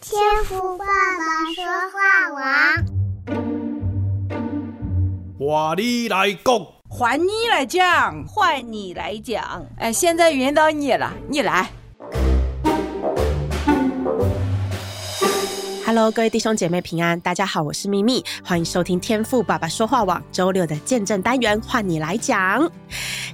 天赋爸爸说话王，话你来讲，换你来讲，换你来讲。哎，现在轮到你了，你来。Hello，各位弟兄姐妹平安，大家好，我是秘密，欢迎收听天赋爸爸说话网周六的见证单元，换你来讲。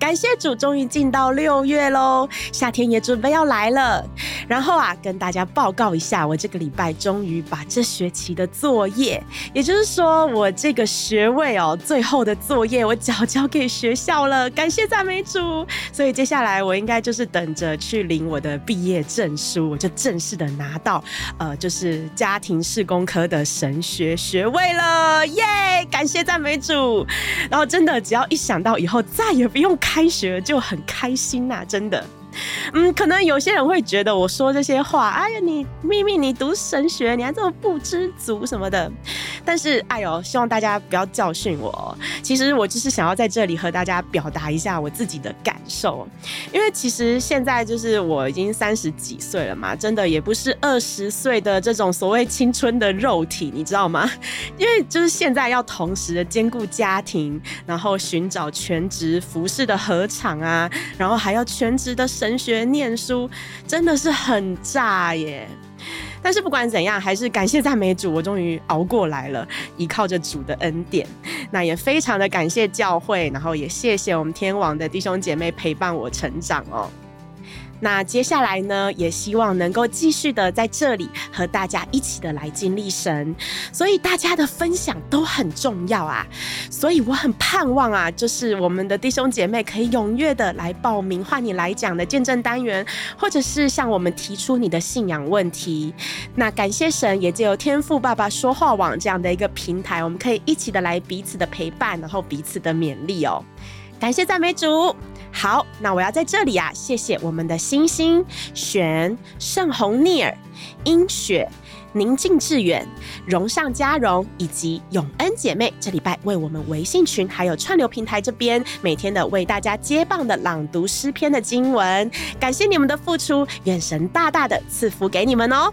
感谢主，终于进到六月喽，夏天也准备要来了。然后啊，跟大家报告一下，我这个礼拜终于把这学期的作业，也就是说我这个学位哦，最后的作业我缴交给学校了，感谢赞美主。所以接下来我应该就是等着去领我的毕业证书，我就正式的拿到，呃，就是家庭事工科的神学学位了，耶！感谢赞美主。然后真的，只要一想到以后再也不用开学，就很开心呐，真的。嗯，可能有些人会觉得我说这些话，哎呀，你秘密，你读神学，你还这么不知足什么的。但是，哎呦，希望大家不要教训我。其实我就是想要在这里和大家表达一下我自己的感受，因为其实现在就是我已经三十几岁了嘛，真的也不是二十岁的这种所谓青春的肉体，你知道吗？因为就是现在要同时的兼顾家庭，然后寻找全职服饰的合场啊，然后还要全职的神学念书，真的是很炸耶。但是不管怎样，还是感谢赞美主，我终于熬过来了，依靠着主的恩典。那也非常的感谢教会，然后也谢谢我们天王的弟兄姐妹陪伴我成长哦。那接下来呢，也希望能够继续的在这里和大家一起的来经历神，所以大家的分享都很重要啊。所以我很盼望啊，就是我们的弟兄姐妹可以踊跃的来报名换你来讲的见证单元，或者是向我们提出你的信仰问题。那感谢神，也借由天赋爸爸说话网这样的一个平台，我们可以一起的来彼此的陪伴，然后彼此的勉励哦。感谢赞美主。好，那我要在这里啊，谢谢我们的星星、璇、盛红、聂尔、英雪、宁静致远、荣上加荣以及永恩姐妹，这礼拜为我们微信群还有串流平台这边每天的为大家接棒的朗读诗篇的经文，感谢你们的付出，愿神大大的赐福给你们哦。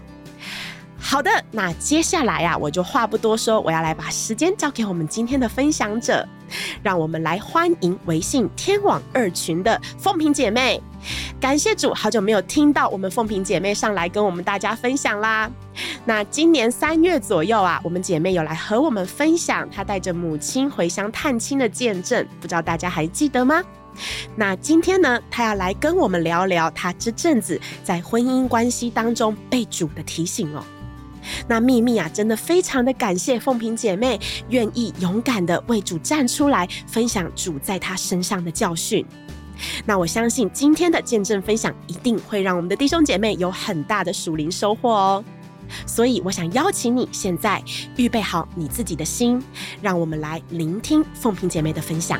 好的，那接下来啊，我就话不多说，我要来把时间交给我们今天的分享者，让我们来欢迎微信天网二群的凤萍姐妹。感谢主，好久没有听到我们凤萍姐妹上来跟我们大家分享啦。那今年三月左右啊，我们姐妹有来和我们分享她带着母亲回乡探亲的见证，不知道大家还记得吗？那今天呢，她要来跟我们聊聊她这阵子在婚姻关系当中被主的提醒哦。那秘密啊，真的非常的感谢凤萍姐妹愿意勇敢的为主站出来，分享主在她身上的教训。那我相信今天的见证分享一定会让我们的弟兄姐妹有很大的属灵收获哦。所以我想邀请你现在预备好你自己的心，让我们来聆听凤萍姐妹的分享。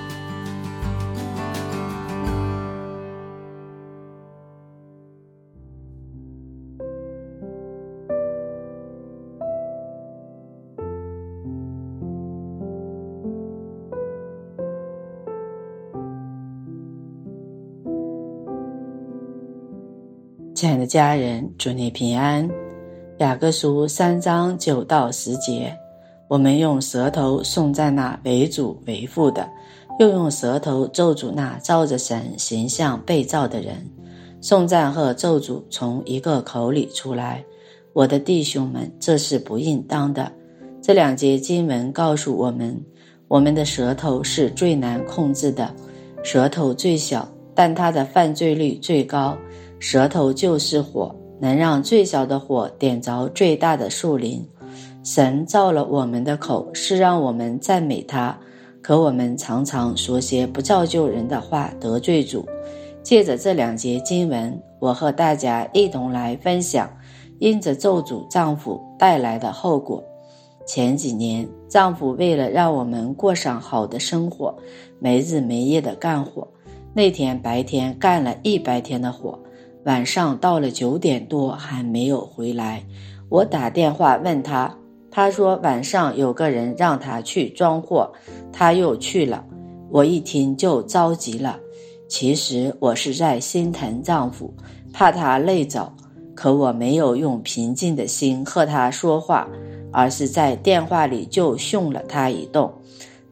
亲爱的家人，祝你平安。雅各书三章九到十节，我们用舌头颂赞那为主为父的，又用舌头咒诅那照着神形象被造的人。颂赞和咒诅从一个口里出来。我的弟兄们，这是不应当的。这两节经文告诉我们，我们的舌头是最难控制的，舌头最小，但它的犯罪率最高。舌头就是火，能让最小的火点着最大的树林。神造了我们的口，是让我们赞美他，可我们常常说些不造就人的话，得罪主。借着这两节经文，我和大家一同来分享因着咒诅丈夫带来的后果。前几年，丈夫为了让我们过上好的生活，没日没夜的干活，那天白天干了一白天的活。晚上到了九点多还没有回来，我打电话问他，他说晚上有个人让他去装货，他又去了。我一听就着急了。其实我是在心疼丈夫，怕他累着。可我没有用平静的心和他说话，而是在电话里就训了他一顿。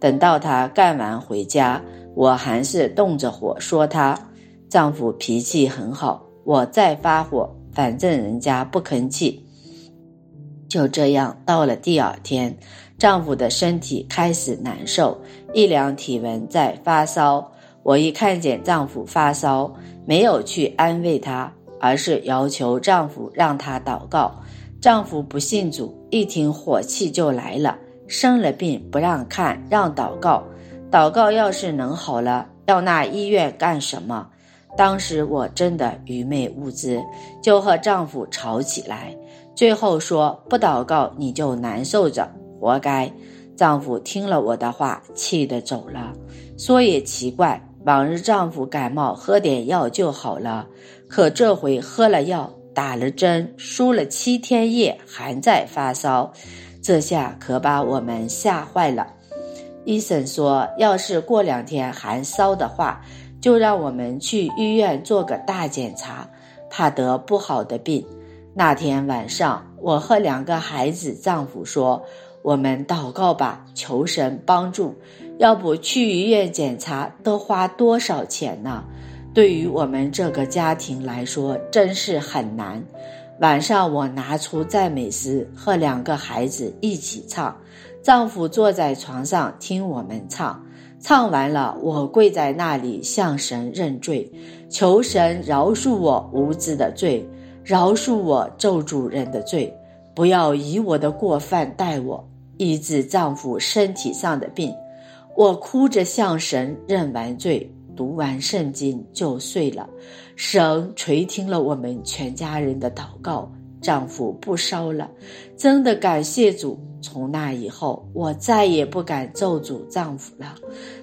等到他干完回家，我还是动着火说他。丈夫脾气很好，我再发火，反正人家不吭气。就这样，到了第二天，丈夫的身体开始难受，一量体温在发烧。我一看见丈夫发烧，没有去安慰他。而是要求丈夫让他祷告。丈夫不信主，一听火气就来了。生了病不让看，让祷告。祷告要是能好了，要那医院干什么？当时我真的愚昧无知，就和丈夫吵起来。最后说不祷告你就难受着，活该。丈夫听了我的话，气得走了。说也奇怪。往日丈夫感冒喝点药就好了，可这回喝了药，打了针，输了七天液，还在发烧，这下可把我们吓坏了。医生说，要是过两天还烧的话，就让我们去医院做个大检查，怕得不好的病。那天晚上，我和两个孩子丈夫说：“我们祷告吧，求神帮助。”要不去医院检查都花多少钱呢？对于我们这个家庭来说，真是很难。晚上我拿出赞美诗和两个孩子一起唱，丈夫坐在床上听我们唱。唱完了，我跪在那里向神认罪，求神饶恕我无知的罪，饶恕我咒主人的罪，不要以我的过犯待我，医治丈夫身体上的病。我哭着向神认完罪，读完圣经就睡了。神垂听了我们全家人的祷告，丈夫不烧了。真的感谢主！从那以后，我再也不敢咒诅丈夫了。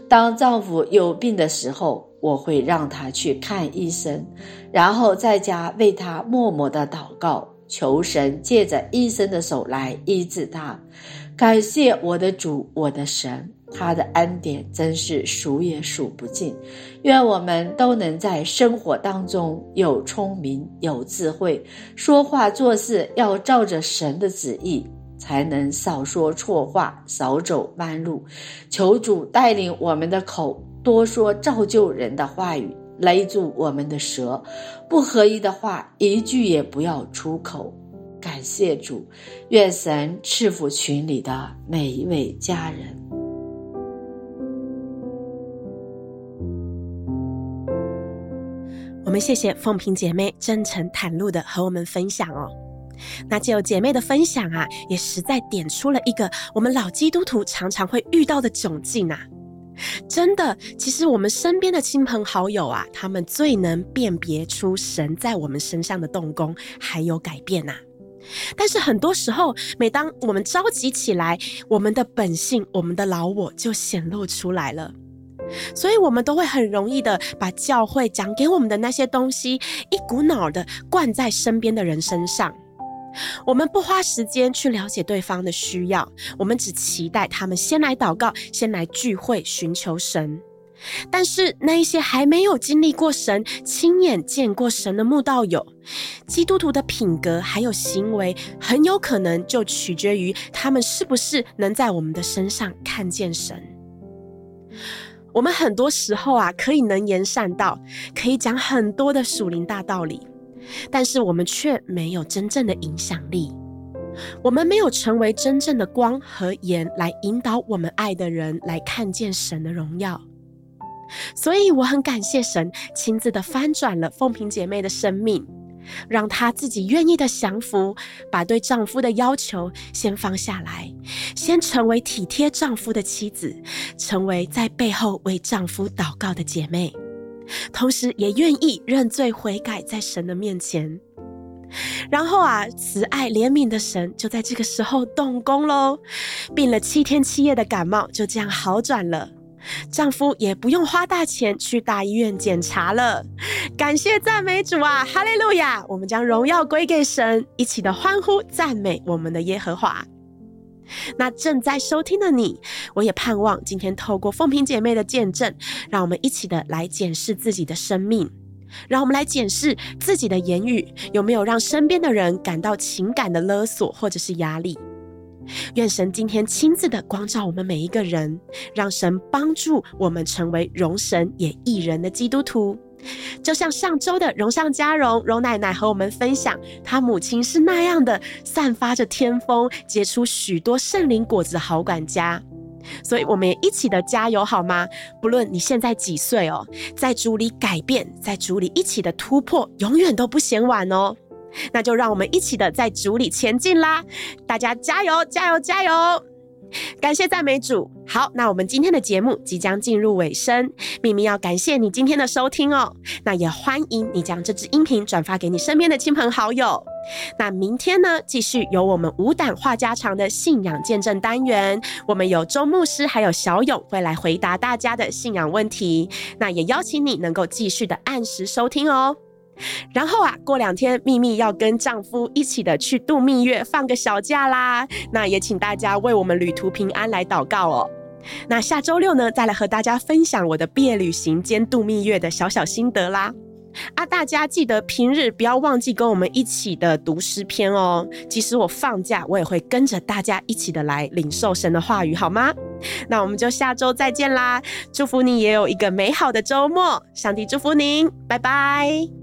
当丈夫有病的时候，我会让他去看医生，然后在家为他默默的祷告，求神借着医生的手来医治他。感谢我的主，我的神。他的恩典真是数也数不尽，愿我们都能在生活当中有聪明、有智慧，说话做事要照着神的旨意，才能少说错话，少走弯路。求主带领我们的口，多说造就人的话语，勒住我们的舌，不合意的话一句也不要出口。感谢主，愿神赐福群里的每一位家人。我们谢谢凤萍姐妹真诚袒露的和我们分享哦。那就有姐妹的分享啊，也实在点出了一个我们老基督徒常常会遇到的窘境啊。真的，其实我们身边的亲朋好友啊，他们最能辨别出神在我们身上的动工还有改变呐、啊。但是很多时候，每当我们着急起来，我们的本性、我们的老我就显露出来了。所以，我们都会很容易的把教会讲给我们的那些东西，一股脑的灌在身边的人身上。我们不花时间去了解对方的需要，我们只期待他们先来祷告，先来聚会寻求神。但是，那一些还没有经历过神、亲眼见过神的慕道友，基督徒的品格还有行为，很有可能就取决于他们是不是能在我们的身上看见神。我们很多时候啊，可以能言善道，可以讲很多的属灵大道理，但是我们却没有真正的影响力。我们没有成为真正的光和盐，来引导我们爱的人来看见神的荣耀。所以我很感谢神亲自的翻转了凤萍姐妹的生命。让她自己愿意的降服，把对丈夫的要求先放下来，先成为体贴丈夫的妻子，成为在背后为丈夫祷告的姐妹，同时也愿意认罪悔改在神的面前。然后啊，慈爱怜悯的神就在这个时候动工喽，病了七天七夜的感冒就这样好转了。丈夫也不用花大钱去大医院检查了，感谢赞美主啊，哈利路亚！我们将荣耀归给神，一起的欢呼赞美我们的耶和华。那正在收听的你，我也盼望今天透过凤萍姐妹的见证，让我们一起的来检视自己的生命。让我们来检视自己的言语有没有让身边的人感到情感的勒索或者是压力。愿神今天亲自的光照我们每一个人，让神帮助我们成为容神也益人的基督徒。就像上周的荣上加荣，荣奶奶和我们分享，她母亲是那样的散发着天风，结出许多圣灵果子的好管家。所以我们也一起的加油好吗？不论你现在几岁哦，在主里改变，在主里一起的突破，永远都不嫌晚哦。那就让我们一起的在主里前进啦！大家加油，加油，加油！感谢赞美主。好，那我们今天的节目即将进入尾声，秘密要感谢你今天的收听哦。那也欢迎你将这支音频转发给你身边的亲朋好友。那明天呢，继续有我们无胆话家常的信仰见证单元，我们有周牧师还有小勇会来回答大家的信仰问题。那也邀请你能够继续的按时收听哦。然后啊，过两天秘密要跟丈夫一起的去度蜜月，放个小假啦。那也请大家为我们旅途平安来祷告哦。那下周六呢，再来和大家分享我的毕业旅行兼度蜜月的小小心得啦。啊，大家记得平日不要忘记跟我们一起的读诗篇哦。即使我放假，我也会跟着大家一起的来领受神的话语，好吗？那我们就下周再见啦！祝福你也有一个美好的周末，上帝祝福您，拜拜。